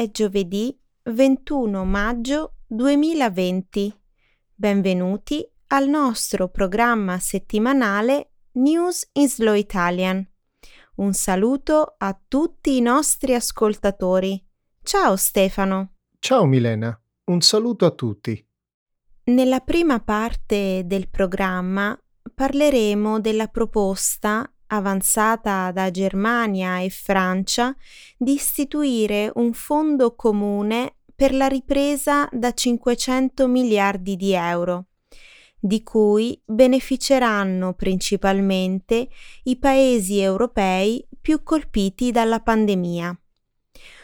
È giovedì 21 maggio 2020. Benvenuti al nostro programma settimanale News in Slow Italian. Un saluto a tutti i nostri ascoltatori. Ciao Stefano. Ciao Milena, un saluto a tutti. Nella prima parte del programma parleremo della proposta avanzata da Germania e Francia di istituire un fondo comune per la ripresa da 500 miliardi di euro, di cui beneficeranno principalmente i paesi europei più colpiti dalla pandemia.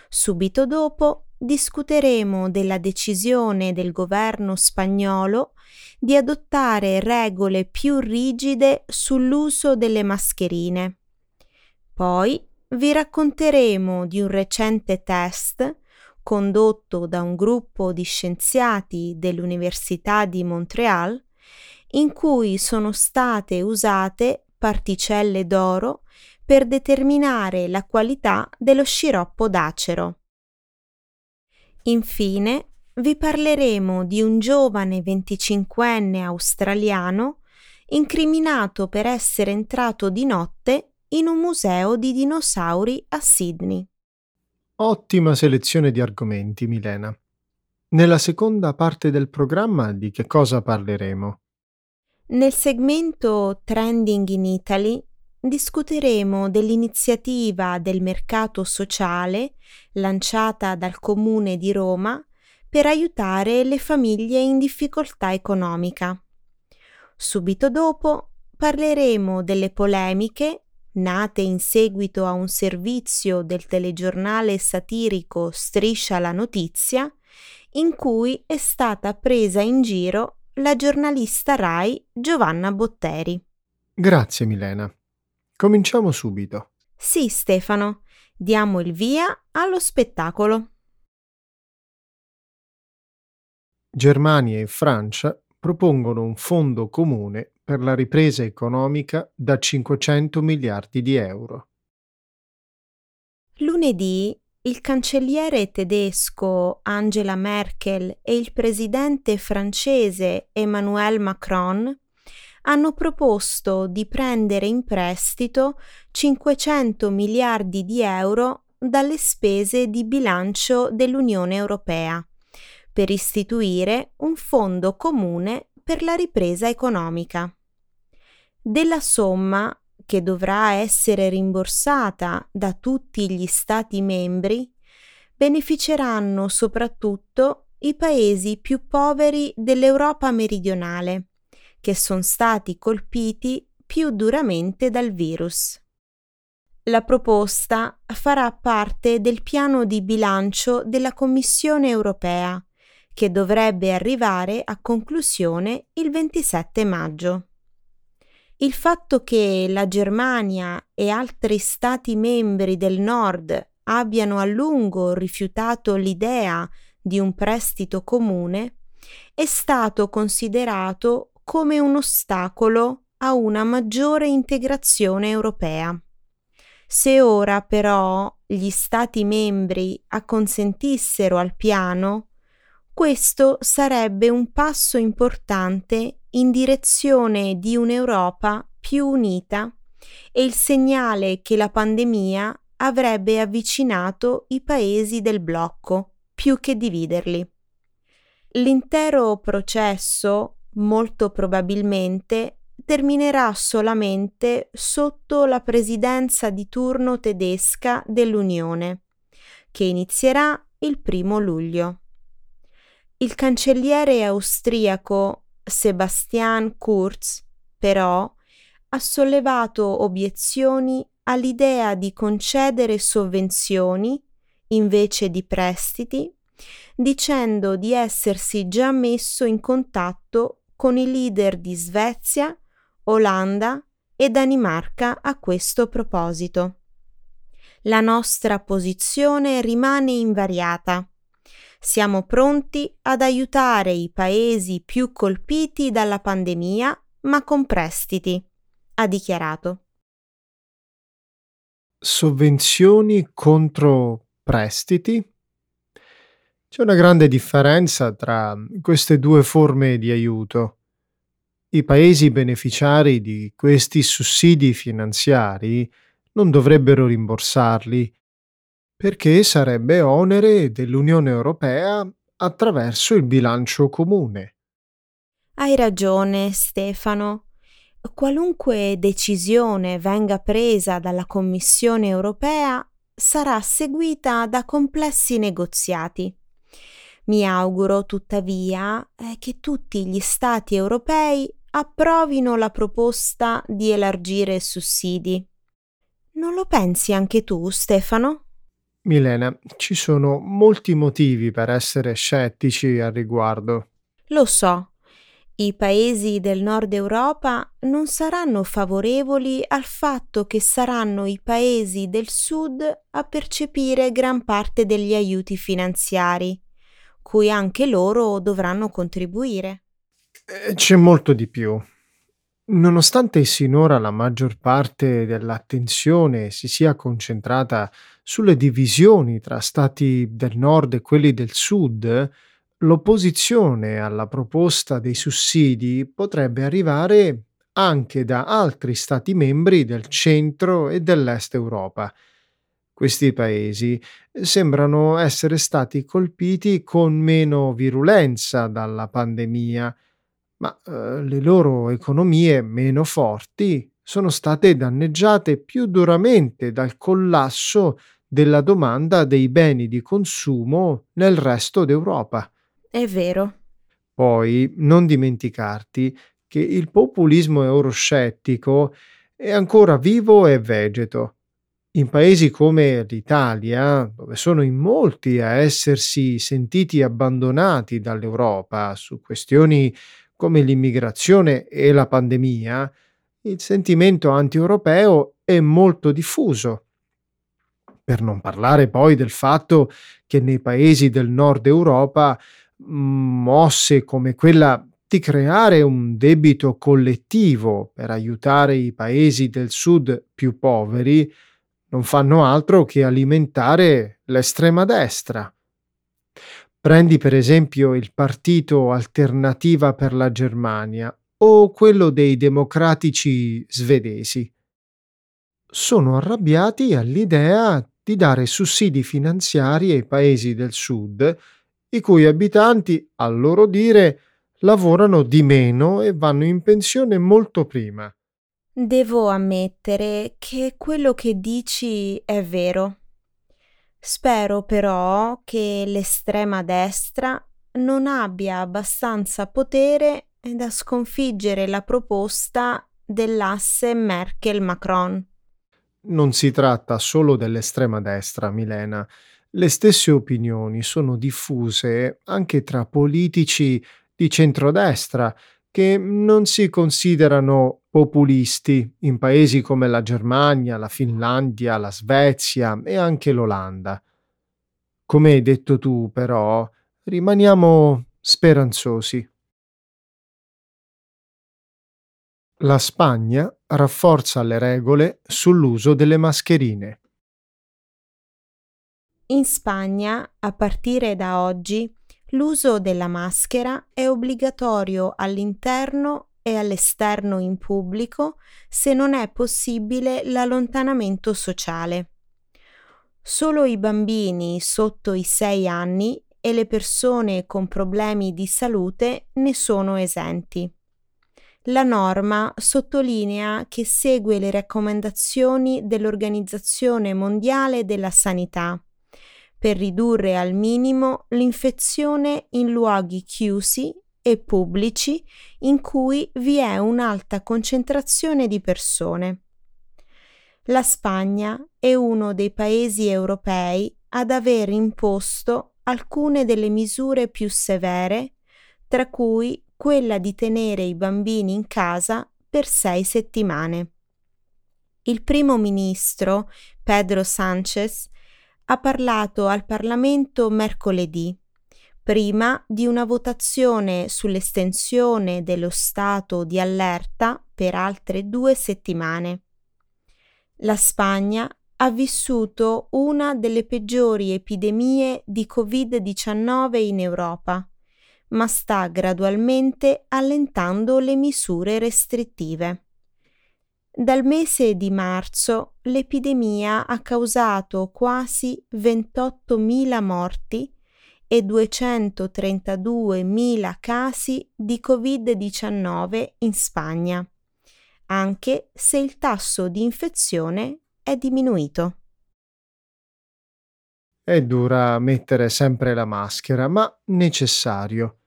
Subito dopo discuteremo della decisione del governo spagnolo di adottare regole più rigide sull'uso delle mascherine. Poi vi racconteremo di un recente test condotto da un gruppo di scienziati dell'Università di Montreal in cui sono state usate particelle d'oro per determinare la qualità dello sciroppo d'acero. Infine vi parleremo di un giovane 25enne australiano incriminato per essere entrato di notte in un museo di dinosauri a Sydney. Ottima selezione di argomenti, Milena. Nella seconda parte del programma di che cosa parleremo? Nel segmento Trending in Italy discuteremo dell'iniziativa del mercato sociale lanciata dal Comune di Roma per aiutare le famiglie in difficoltà economica. Subito dopo parleremo delle polemiche nate in seguito a un servizio del telegiornale satirico Striscia la notizia, in cui è stata presa in giro la giornalista RAI Giovanna Botteri. Grazie Milena. Cominciamo subito. Sì, Stefano, diamo il via allo spettacolo. Germania e Francia propongono un fondo comune per la ripresa economica da 500 miliardi di euro. Lunedì il cancelliere tedesco Angela Merkel e il presidente francese Emmanuel Macron hanno proposto di prendere in prestito 500 miliardi di euro dalle spese di bilancio dell'Unione Europea per istituire un fondo comune per la ripresa economica. Della somma che dovrà essere rimborsata da tutti gli Stati membri, beneficeranno soprattutto i paesi più poveri dell'Europa meridionale, che sono stati colpiti più duramente dal virus. La proposta farà parte del piano di bilancio della Commissione europea che dovrebbe arrivare a conclusione il 27 maggio. Il fatto che la Germania e altri Stati membri del Nord abbiano a lungo rifiutato l'idea di un prestito comune è stato considerato come un ostacolo a una maggiore integrazione europea. Se ora però gli Stati membri acconsentissero al piano, questo sarebbe un passo importante in direzione di un'Europa più unita e il segnale che la pandemia avrebbe avvicinato i paesi del blocco più che dividerli. L'intero processo, molto probabilmente, terminerà solamente sotto la presidenza di turno tedesca dell'Unione, che inizierà il primo luglio. Il cancelliere austriaco Sebastian Kurz, però, ha sollevato obiezioni all'idea di concedere sovvenzioni invece di prestiti, dicendo di essersi già messo in contatto con i leader di Svezia, Olanda e Danimarca a questo proposito. La nostra posizione rimane invariata siamo pronti ad aiutare i paesi più colpiti dalla pandemia, ma con prestiti, ha dichiarato. Sovvenzioni contro prestiti? C'è una grande differenza tra queste due forme di aiuto. I paesi beneficiari di questi sussidi finanziari non dovrebbero rimborsarli perché sarebbe onere dell'Unione Europea attraverso il bilancio comune. Hai ragione, Stefano. Qualunque decisione venga presa dalla Commissione europea sarà seguita da complessi negoziati. Mi auguro tuttavia eh, che tutti gli Stati europei approvino la proposta di elargire sussidi. Non lo pensi anche tu, Stefano? Milena, ci sono molti motivi per essere scettici al riguardo. Lo so, i paesi del nord Europa non saranno favorevoli al fatto che saranno i paesi del sud a percepire gran parte degli aiuti finanziari, cui anche loro dovranno contribuire. Eh, c'è molto di più. Nonostante sinora la maggior parte dell'attenzione si sia concentrata sulle divisioni tra stati del nord e quelli del sud, L'opposizione alla proposta dei sussidi potrebbe arrivare anche da altri Stati membri del centro e dell'est Europa. Questi paesi sembrano essere stati colpiti con meno virulenza dalla pandemia, ma eh, le loro economie meno forti sono state danneggiate più duramente dal collasso della domanda dei beni di consumo nel resto d'Europa. È vero. Poi non dimenticarti che il populismo euroscettico è ancora vivo e vegeto. In paesi come l'Italia, dove sono in molti a essersi sentiti abbandonati dall'Europa su questioni come l'immigrazione e la pandemia, il sentimento anti-europeo è molto diffuso. Per non parlare poi del fatto che nei paesi del nord Europa mosse come quella di creare un debito collettivo per aiutare i paesi del sud più poveri non fanno altro che alimentare l'estrema destra. Prendi per esempio il partito Alternativa per la Germania o quello dei democratici svedesi. Sono arrabbiati all'idea di dare sussidi finanziari ai paesi del sud i cui abitanti, a loro dire, lavorano di meno e vanno in pensione molto prima. Devo ammettere che quello che dici è vero. Spero però che l'estrema destra non abbia abbastanza potere da sconfiggere la proposta dell'asse Merkel-Macron. Non si tratta solo dell'estrema destra, Milena. Le stesse opinioni sono diffuse anche tra politici di centrodestra che non si considerano populisti in paesi come la Germania, la Finlandia, la Svezia e anche l'Olanda. Come hai detto tu, però, rimaniamo speranzosi. La Spagna rafforza le regole sull'uso delle mascherine. In Spagna, a partire da oggi, l'uso della maschera è obbligatorio all'interno e all'esterno in pubblico se non è possibile l'allontanamento sociale. Solo i bambini sotto i 6 anni e le persone con problemi di salute ne sono esenti. La norma sottolinea che segue le raccomandazioni dell'Organizzazione Mondiale della Sanità per ridurre al minimo l'infezione in luoghi chiusi e pubblici in cui vi è un'alta concentrazione di persone. La Spagna è uno dei paesi europei ad aver imposto alcune delle misure più severe, tra cui quella di tenere i bambini in casa per sei settimane. Il primo ministro Pedro Sánchez ha parlato al Parlamento mercoledì, prima di una votazione sull'estensione dello stato di allerta per altre due settimane. La Spagna ha vissuto una delle peggiori epidemie di Covid-19 in Europa, ma sta gradualmente allentando le misure restrittive. Dal mese di marzo l'epidemia ha causato quasi 28.000 morti e 232.000 casi di Covid-19 in Spagna, anche se il tasso di infezione è diminuito. È dura mettere sempre la maschera, ma necessario.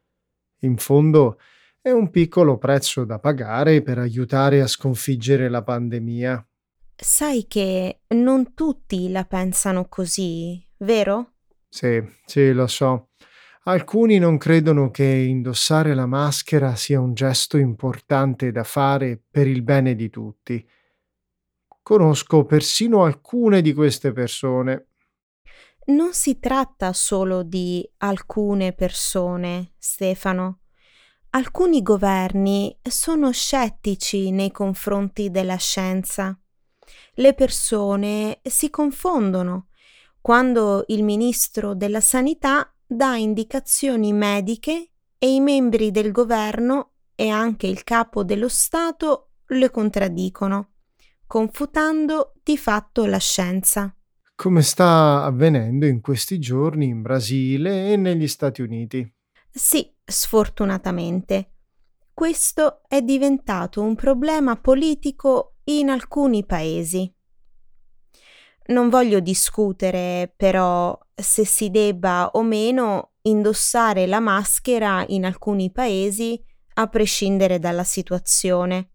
In fondo è un piccolo prezzo da pagare per aiutare a sconfiggere la pandemia. Sai che non tutti la pensano così, vero? Sì, sì, lo so. Alcuni non credono che indossare la maschera sia un gesto importante da fare per il bene di tutti. Conosco persino alcune di queste persone. Non si tratta solo di alcune persone, Stefano. Alcuni governi sono scettici nei confronti della scienza. Le persone si confondono quando il ministro della Sanità dà indicazioni mediche e i membri del governo e anche il capo dello Stato le contraddicono, confutando di fatto la scienza. Come sta avvenendo in questi giorni in Brasile e negli Stati Uniti. Sì, sfortunatamente. Questo è diventato un problema politico in alcuni paesi. Non voglio discutere però se si debba o meno indossare la maschera in alcuni paesi a prescindere dalla situazione.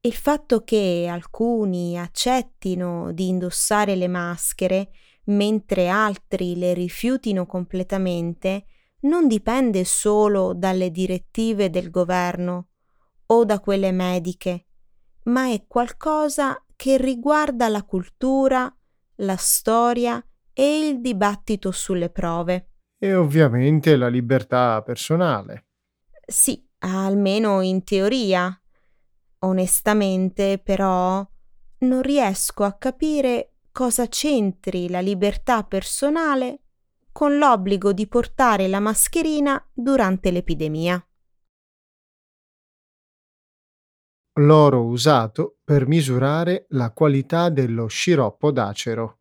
Il fatto che alcuni accettino di indossare le maschere mentre altri le rifiutino completamente non dipende solo dalle direttive del governo o da quelle mediche, ma è qualcosa che riguarda la cultura, la storia e il dibattito sulle prove. E ovviamente la libertà personale. Sì, almeno in teoria. Onestamente, però, non riesco a capire cosa c'entri la libertà personale con l'obbligo di portare la mascherina durante l'epidemia. L'oro usato per misurare la qualità dello sciroppo d'acero.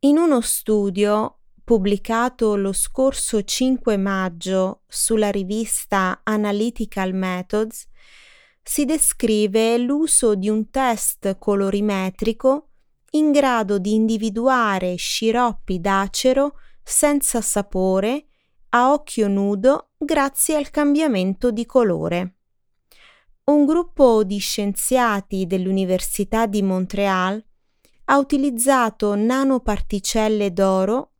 In uno studio pubblicato lo scorso 5 maggio sulla rivista Analytical Methods, si descrive l'uso di un test colorimetrico in grado di individuare sciroppi d'acero senza sapore a occhio nudo grazie al cambiamento di colore un gruppo di scienziati dell'Università di Montréal ha utilizzato nanoparticelle d'oro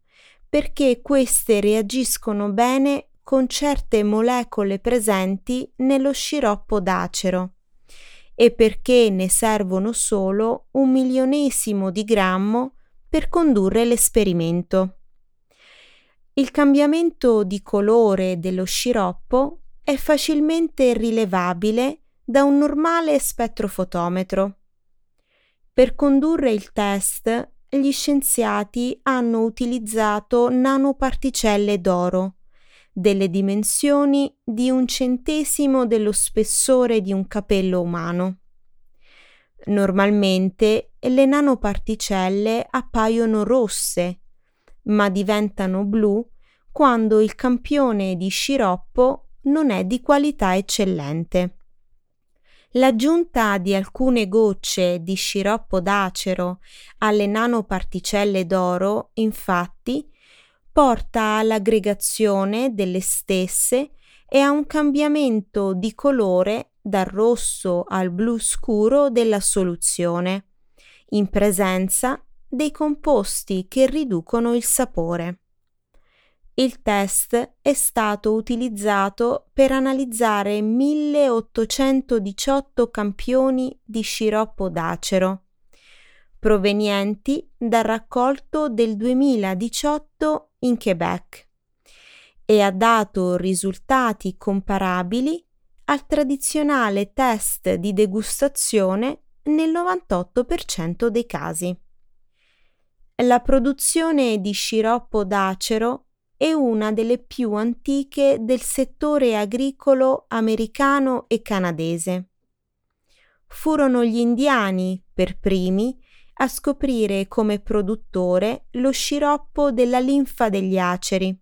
perché queste reagiscono bene con certe molecole presenti nello sciroppo d'acero e perché ne servono solo un milionesimo di grammo per condurre l'esperimento. Il cambiamento di colore dello sciroppo è facilmente rilevabile da un normale spettrofotometro. Per condurre il test, gli scienziati hanno utilizzato nanoparticelle d'oro, delle dimensioni di un centesimo dello spessore di un capello umano. Normalmente le nanoparticelle appaiono rosse, ma diventano blu quando il campione di sciroppo non è di qualità eccellente. L'aggiunta di alcune gocce di sciroppo d'acero alle nanoparticelle d'oro, infatti, porta all'aggregazione delle stesse e a un cambiamento di colore dal rosso al blu scuro della soluzione, in presenza dei composti che riducono il sapore. Il test è stato utilizzato per analizzare 1818 campioni di sciroppo d'acero, provenienti dal raccolto del 2018 in Quebec, e ha dato risultati comparabili al tradizionale test di degustazione nel 98% dei casi. La produzione di sciroppo d'acero è una delle più antiche del settore agricolo americano e canadese. Furono gli indiani, per primi, a scoprire come produttore lo sciroppo della linfa degli aceri.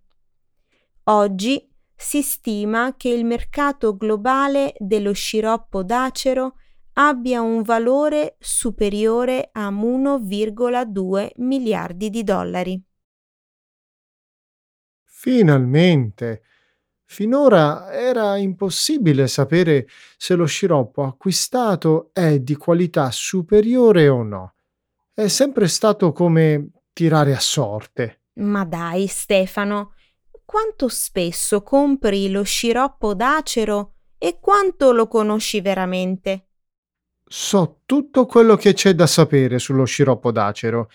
Oggi si stima che il mercato globale dello sciroppo d'acero abbia un valore superiore a 1,2 miliardi di dollari. Finalmente! Finora era impossibile sapere se lo sciroppo acquistato è di qualità superiore o no. È sempre stato come tirare a sorte. Ma dai, Stefano, quanto spesso compri lo sciroppo d'acero e quanto lo conosci veramente? So tutto quello che c'è da sapere sullo sciroppo d'acero.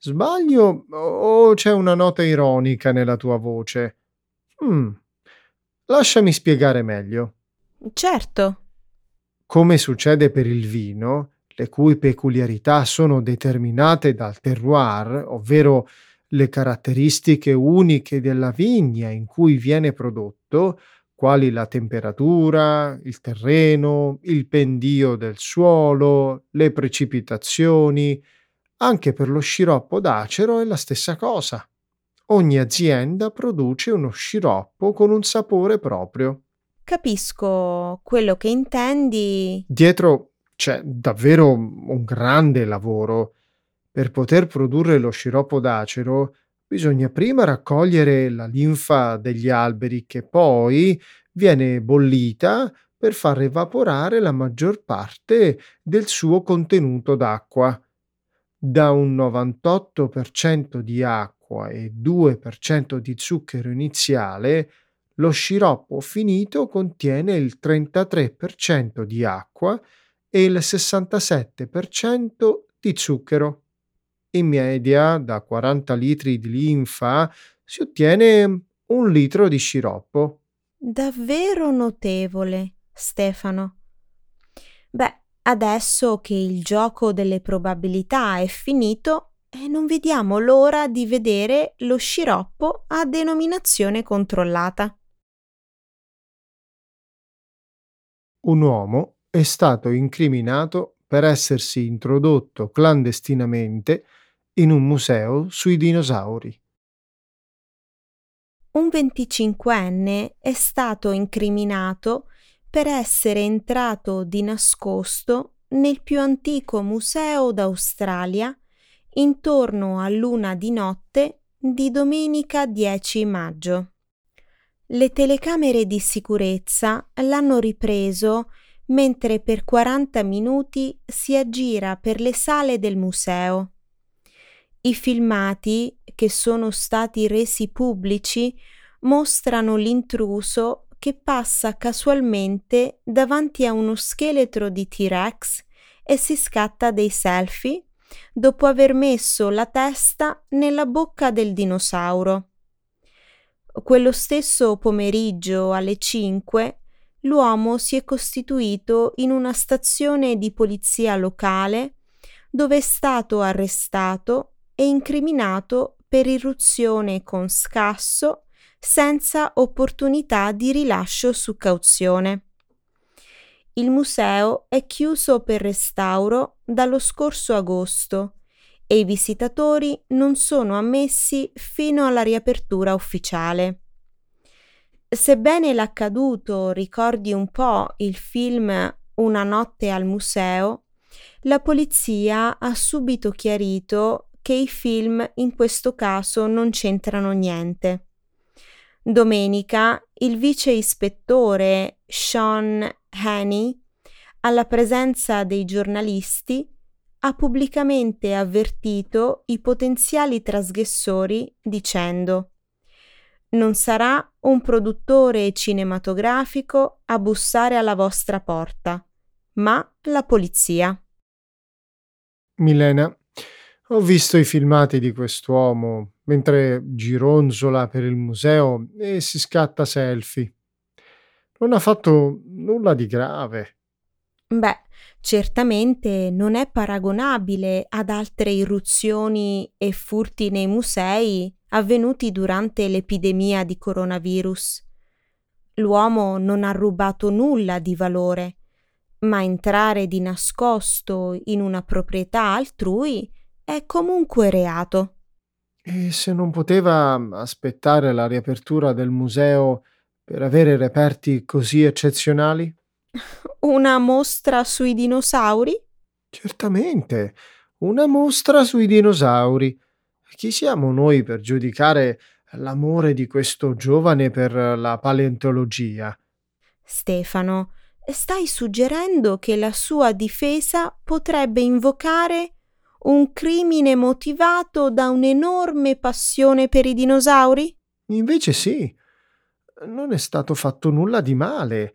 Sbaglio o c'è una nota ironica nella tua voce? Hmm. Lasciami spiegare meglio. Certo. Come succede per il vino, le cui peculiarità sono determinate dal terroir, ovvero le caratteristiche uniche della vigna in cui viene prodotto, quali la temperatura, il terreno, il pendio del suolo, le precipitazioni. Anche per lo sciroppo d'acero è la stessa cosa. Ogni azienda produce uno sciroppo con un sapore proprio. Capisco quello che intendi. Dietro c'è davvero un grande lavoro per poter produrre lo sciroppo d'acero bisogna prima raccogliere la linfa degli alberi che poi viene bollita per far evaporare la maggior parte del suo contenuto d'acqua. Da un 98% di acqua e 2% di zucchero iniziale, lo sciroppo finito contiene il 33% di acqua e il 67% di zucchero. In media, da 40 litri di linfa si ottiene un litro di sciroppo. Davvero notevole, Stefano. Beh, adesso che il gioco delle probabilità è finito, e non vediamo l'ora di vedere lo sciroppo a denominazione controllata. Un uomo è stato incriminato per essersi introdotto clandestinamente in un museo sui dinosauri. Un venticinquenne è stato incriminato per essere entrato di nascosto nel più antico museo d'Australia intorno a luna di notte di domenica 10 maggio. Le telecamere di sicurezza l'hanno ripreso mentre per 40 minuti si aggira per le sale del museo. I filmati, che sono stati resi pubblici, mostrano l'intruso che passa casualmente davanti a uno scheletro di T-Rex e si scatta dei selfie dopo aver messo la testa nella bocca del dinosauro. Quello stesso pomeriggio alle 5 l'uomo si è costituito in una stazione di polizia locale dove è stato arrestato e incriminato per irruzione con scasso senza opportunità di rilascio su cauzione. Il museo è chiuso per restauro dallo scorso agosto e i visitatori non sono ammessi fino alla riapertura ufficiale. Sebbene l'accaduto ricordi un po' il film Una notte al museo, la polizia ha subito chiarito che i film in questo caso non c'entrano niente. Domenica il vice ispettore Sean Haney, alla presenza dei giornalisti, ha pubblicamente avvertito i potenziali trasgressori dicendo non sarà un produttore cinematografico a bussare alla vostra porta, ma la polizia. Milena, ho visto i filmati di quest'uomo mentre gironzola per il museo e si scatta selfie. Non ha fatto nulla di grave. Beh, certamente non è paragonabile ad altre irruzioni e furti nei musei avvenuti durante l'epidemia di coronavirus. L'uomo non ha rubato nulla di valore, ma entrare di nascosto in una proprietà altrui è comunque reato. E se non poteva aspettare la riapertura del museo per avere reperti così eccezionali? Una mostra sui dinosauri? Certamente, una mostra sui dinosauri. Chi siamo noi per giudicare l'amore di questo giovane per la paleontologia? Stefano, stai suggerendo che la sua difesa potrebbe invocare un crimine motivato da un'enorme passione per i dinosauri? Invece sì, non è stato fatto nulla di male.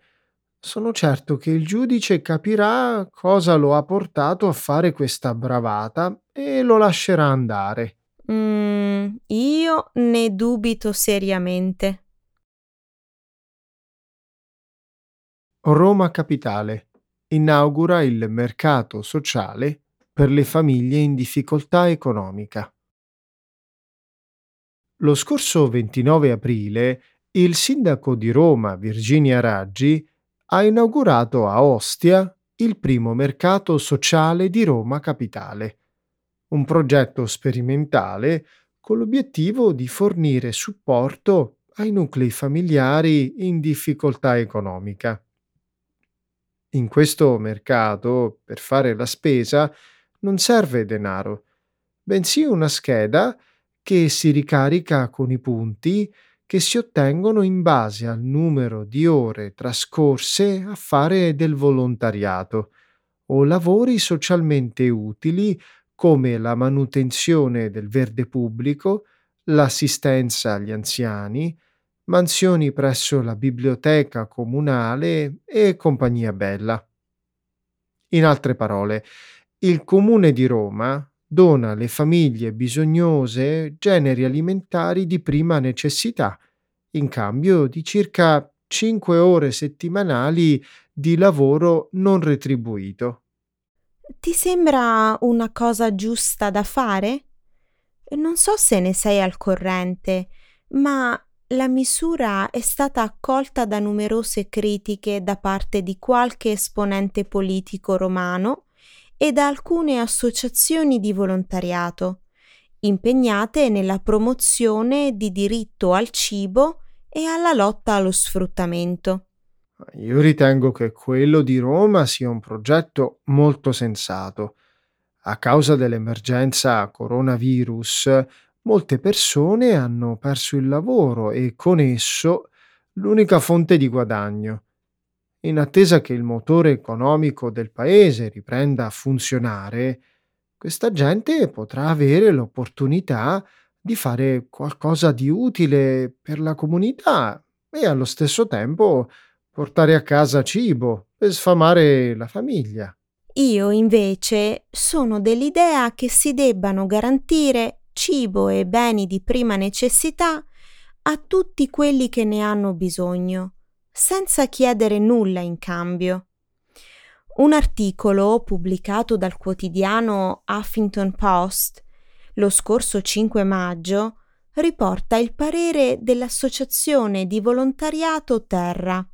Sono certo che il giudice capirà cosa lo ha portato a fare questa bravata e lo lascerà andare. Mm, io ne dubito seriamente. Roma Capitale inaugura il mercato sociale per le famiglie in difficoltà economica. Lo scorso 29 aprile il sindaco di Roma, Virginia Raggi, ha inaugurato a Ostia il primo mercato sociale di Roma Capitale, un progetto sperimentale con l'obiettivo di fornire supporto ai nuclei familiari in difficoltà economica. In questo mercato, per fare la spesa, non serve denaro, bensì una scheda che si ricarica con i punti che si ottengono in base al numero di ore trascorse a fare del volontariato o lavori socialmente utili come la manutenzione del verde pubblico, l'assistenza agli anziani, mansioni presso la biblioteca comunale e compagnia bella. In altre parole, il Comune di Roma dona alle famiglie bisognose generi alimentari di prima necessità, in cambio di circa 5 ore settimanali di lavoro non retribuito. Ti sembra una cosa giusta da fare? Non so se ne sei al corrente, ma la misura è stata accolta da numerose critiche da parte di qualche esponente politico romano e da alcune associazioni di volontariato, impegnate nella promozione di diritto al cibo e alla lotta allo sfruttamento. Io ritengo che quello di Roma sia un progetto molto sensato. A causa dell'emergenza coronavirus, molte persone hanno perso il lavoro e con esso l'unica fonte di guadagno in attesa che il motore economico del paese riprenda a funzionare, questa gente potrà avere l'opportunità di fare qualcosa di utile per la comunità e allo stesso tempo portare a casa cibo per sfamare la famiglia. Io invece sono dell'idea che si debbano garantire cibo e beni di prima necessità a tutti quelli che ne hanno bisogno senza chiedere nulla in cambio. Un articolo pubblicato dal quotidiano Huffington Post lo scorso 5 maggio riporta il parere dell'Associazione di Volontariato Terra,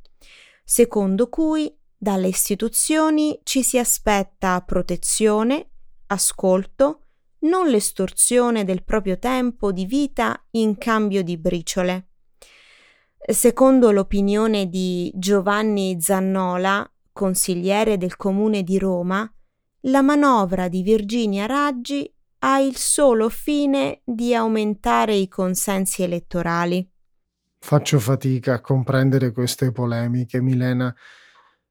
secondo cui dalle istituzioni ci si aspetta protezione, ascolto, non l'estorsione del proprio tempo di vita in cambio di briciole. Secondo l'opinione di Giovanni Zannola, consigliere del comune di Roma, la manovra di Virginia Raggi ha il solo fine di aumentare i consensi elettorali. Faccio fatica a comprendere queste polemiche, Milena.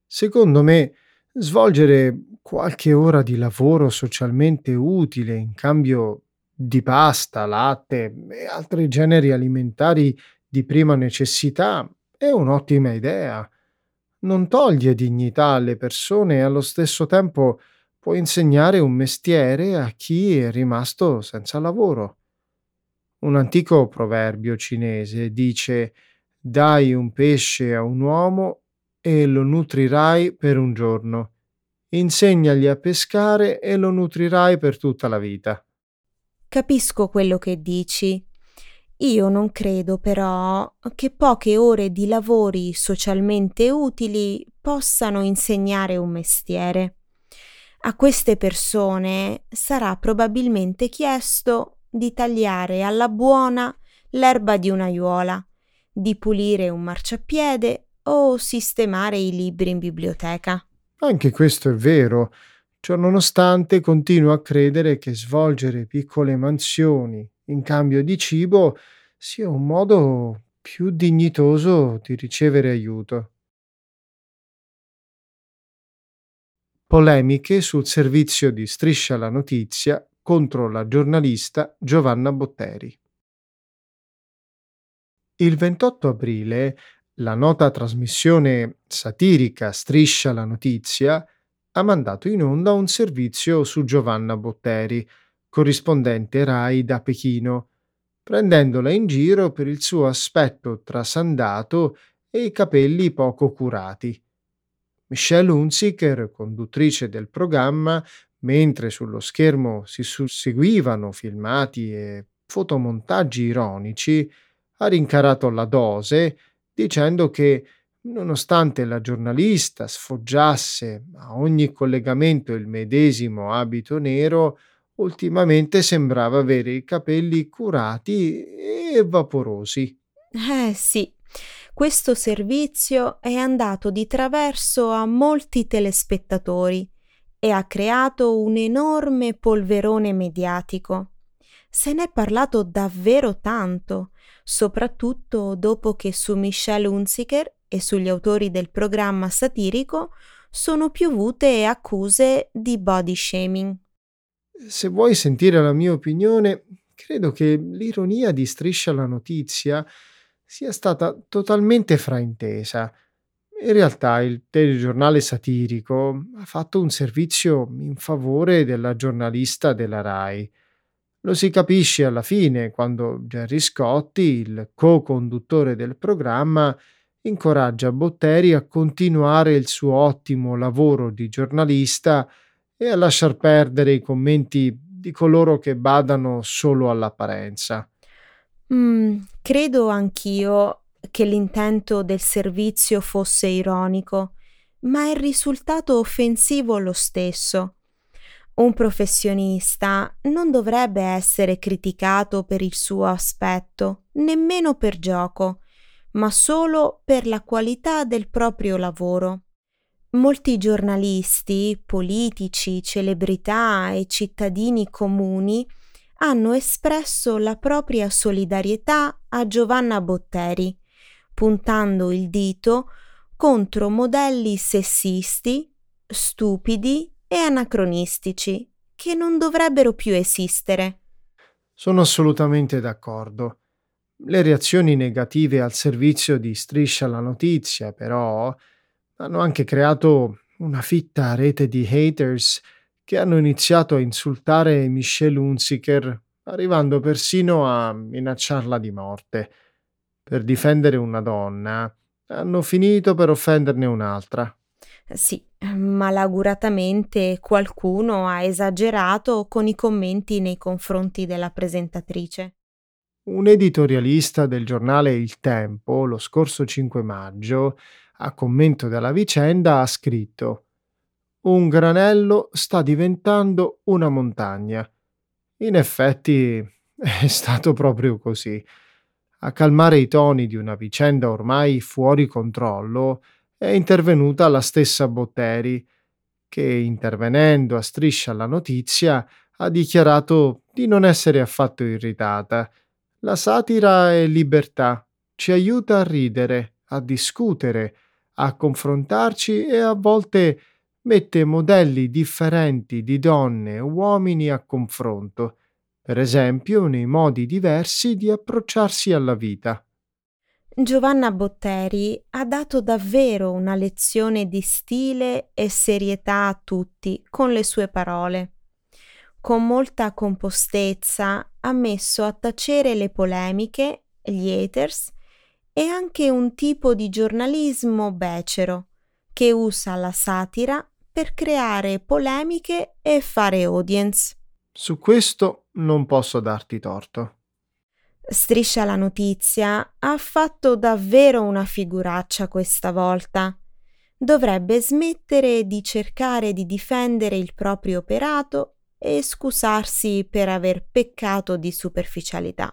Secondo me, svolgere qualche ora di lavoro socialmente utile in cambio di pasta, latte e altri generi alimentari di prima necessità è un'ottima idea. Non toglie dignità alle persone e allo stesso tempo può insegnare un mestiere a chi è rimasto senza lavoro. Un antico proverbio cinese dice dai un pesce a un uomo e lo nutrirai per un giorno, insegnagli a pescare e lo nutrirai per tutta la vita. Capisco quello che dici. Io non credo però che poche ore di lavori socialmente utili possano insegnare un mestiere. A queste persone sarà probabilmente chiesto di tagliare alla buona l'erba di un'aiuola, di pulire un marciapiede o sistemare i libri in biblioteca. Anche questo è vero. Ciononostante continuo a credere che svolgere piccole mansioni in cambio di cibo sia un modo più dignitoso di ricevere aiuto. Polemiche sul servizio di Striscia la Notizia contro la giornalista Giovanna Botteri. Il 28 aprile la nota trasmissione satirica Striscia la Notizia ha mandato in onda un servizio su Giovanna Botteri, corrispondente RAI da Pechino, prendendola in giro per il suo aspetto trasandato e i capelli poco curati. Michelle Hunziker, conduttrice del programma, mentre sullo schermo si susseguivano filmati e fotomontaggi ironici, ha rincarato la dose dicendo che nonostante la giornalista sfoggiasse a ogni collegamento il medesimo abito nero, ultimamente sembrava avere i capelli curati e vaporosi. Eh sì, questo servizio è andato di traverso a molti telespettatori e ha creato un enorme polverone mediatico. Se n'è parlato davvero tanto, soprattutto dopo che su Michelle Hunziker e sugli autori del programma satirico sono piovute accuse di body shaming. Se vuoi sentire la mia opinione, credo che l'ironia di Striscia la notizia sia stata totalmente fraintesa. In realtà il telegiornale satirico ha fatto un servizio in favore della giornalista della RAI. Lo si capisce alla fine quando Gerry Scotti, il co-conduttore del programma, incoraggia Botteri a continuare il suo ottimo lavoro di giornalista e a lasciar perdere i commenti di coloro che badano solo all'apparenza. Mm, credo anch'io che l'intento del servizio fosse ironico, ma il risultato offensivo lo stesso. Un professionista non dovrebbe essere criticato per il suo aspetto, nemmeno per gioco, ma solo per la qualità del proprio lavoro. Molti giornalisti, politici, celebrità e cittadini comuni hanno espresso la propria solidarietà a Giovanna Botteri, puntando il dito contro modelli sessisti, stupidi e anacronistici che non dovrebbero più esistere. Sono assolutamente d'accordo. Le reazioni negative al servizio di Striscia la notizia, però, hanno anche creato una fitta rete di haters che hanno iniziato a insultare Michelle Hunziker, arrivando persino a minacciarla di morte. Per difendere una donna, hanno finito per offenderne un'altra. Sì, malauguratamente qualcuno ha esagerato con i commenti nei confronti della presentatrice. Un editorialista del giornale Il Tempo, lo scorso 5 maggio, a commento della vicenda, ha scritto un granello sta diventando una montagna. In effetti è stato proprio così. A calmare i toni di una vicenda ormai fuori controllo è intervenuta la stessa Botteri, che intervenendo a striscia alla notizia ha dichiarato di non essere affatto irritata. La satira è libertà, ci aiuta a ridere, a discutere, a confrontarci e a volte mette modelli differenti di donne e uomini a confronto, per esempio nei modi diversi di approcciarsi alla vita. Giovanna Botteri ha dato davvero una lezione di stile e serietà a tutti con le sue parole. Con molta compostezza ha messo a tacere le polemiche, gli haters e anche un tipo di giornalismo becero che usa la satira per creare polemiche e fare audience. Su questo non posso darti torto. Striscia la notizia ha fatto davvero una figuraccia questa volta. Dovrebbe smettere di cercare di difendere il proprio operato e scusarsi per aver peccato di superficialità.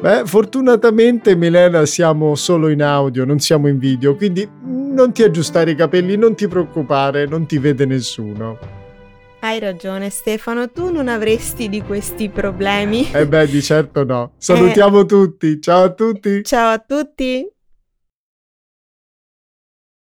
Beh, fortunatamente Milena siamo solo in audio, non siamo in video, quindi non ti aggiustare i capelli, non ti preoccupare, non ti vede nessuno. Hai ragione Stefano, tu non avresti di questi problemi. Eh beh, di certo no. Salutiamo eh... tutti, ciao a tutti. Ciao a tutti.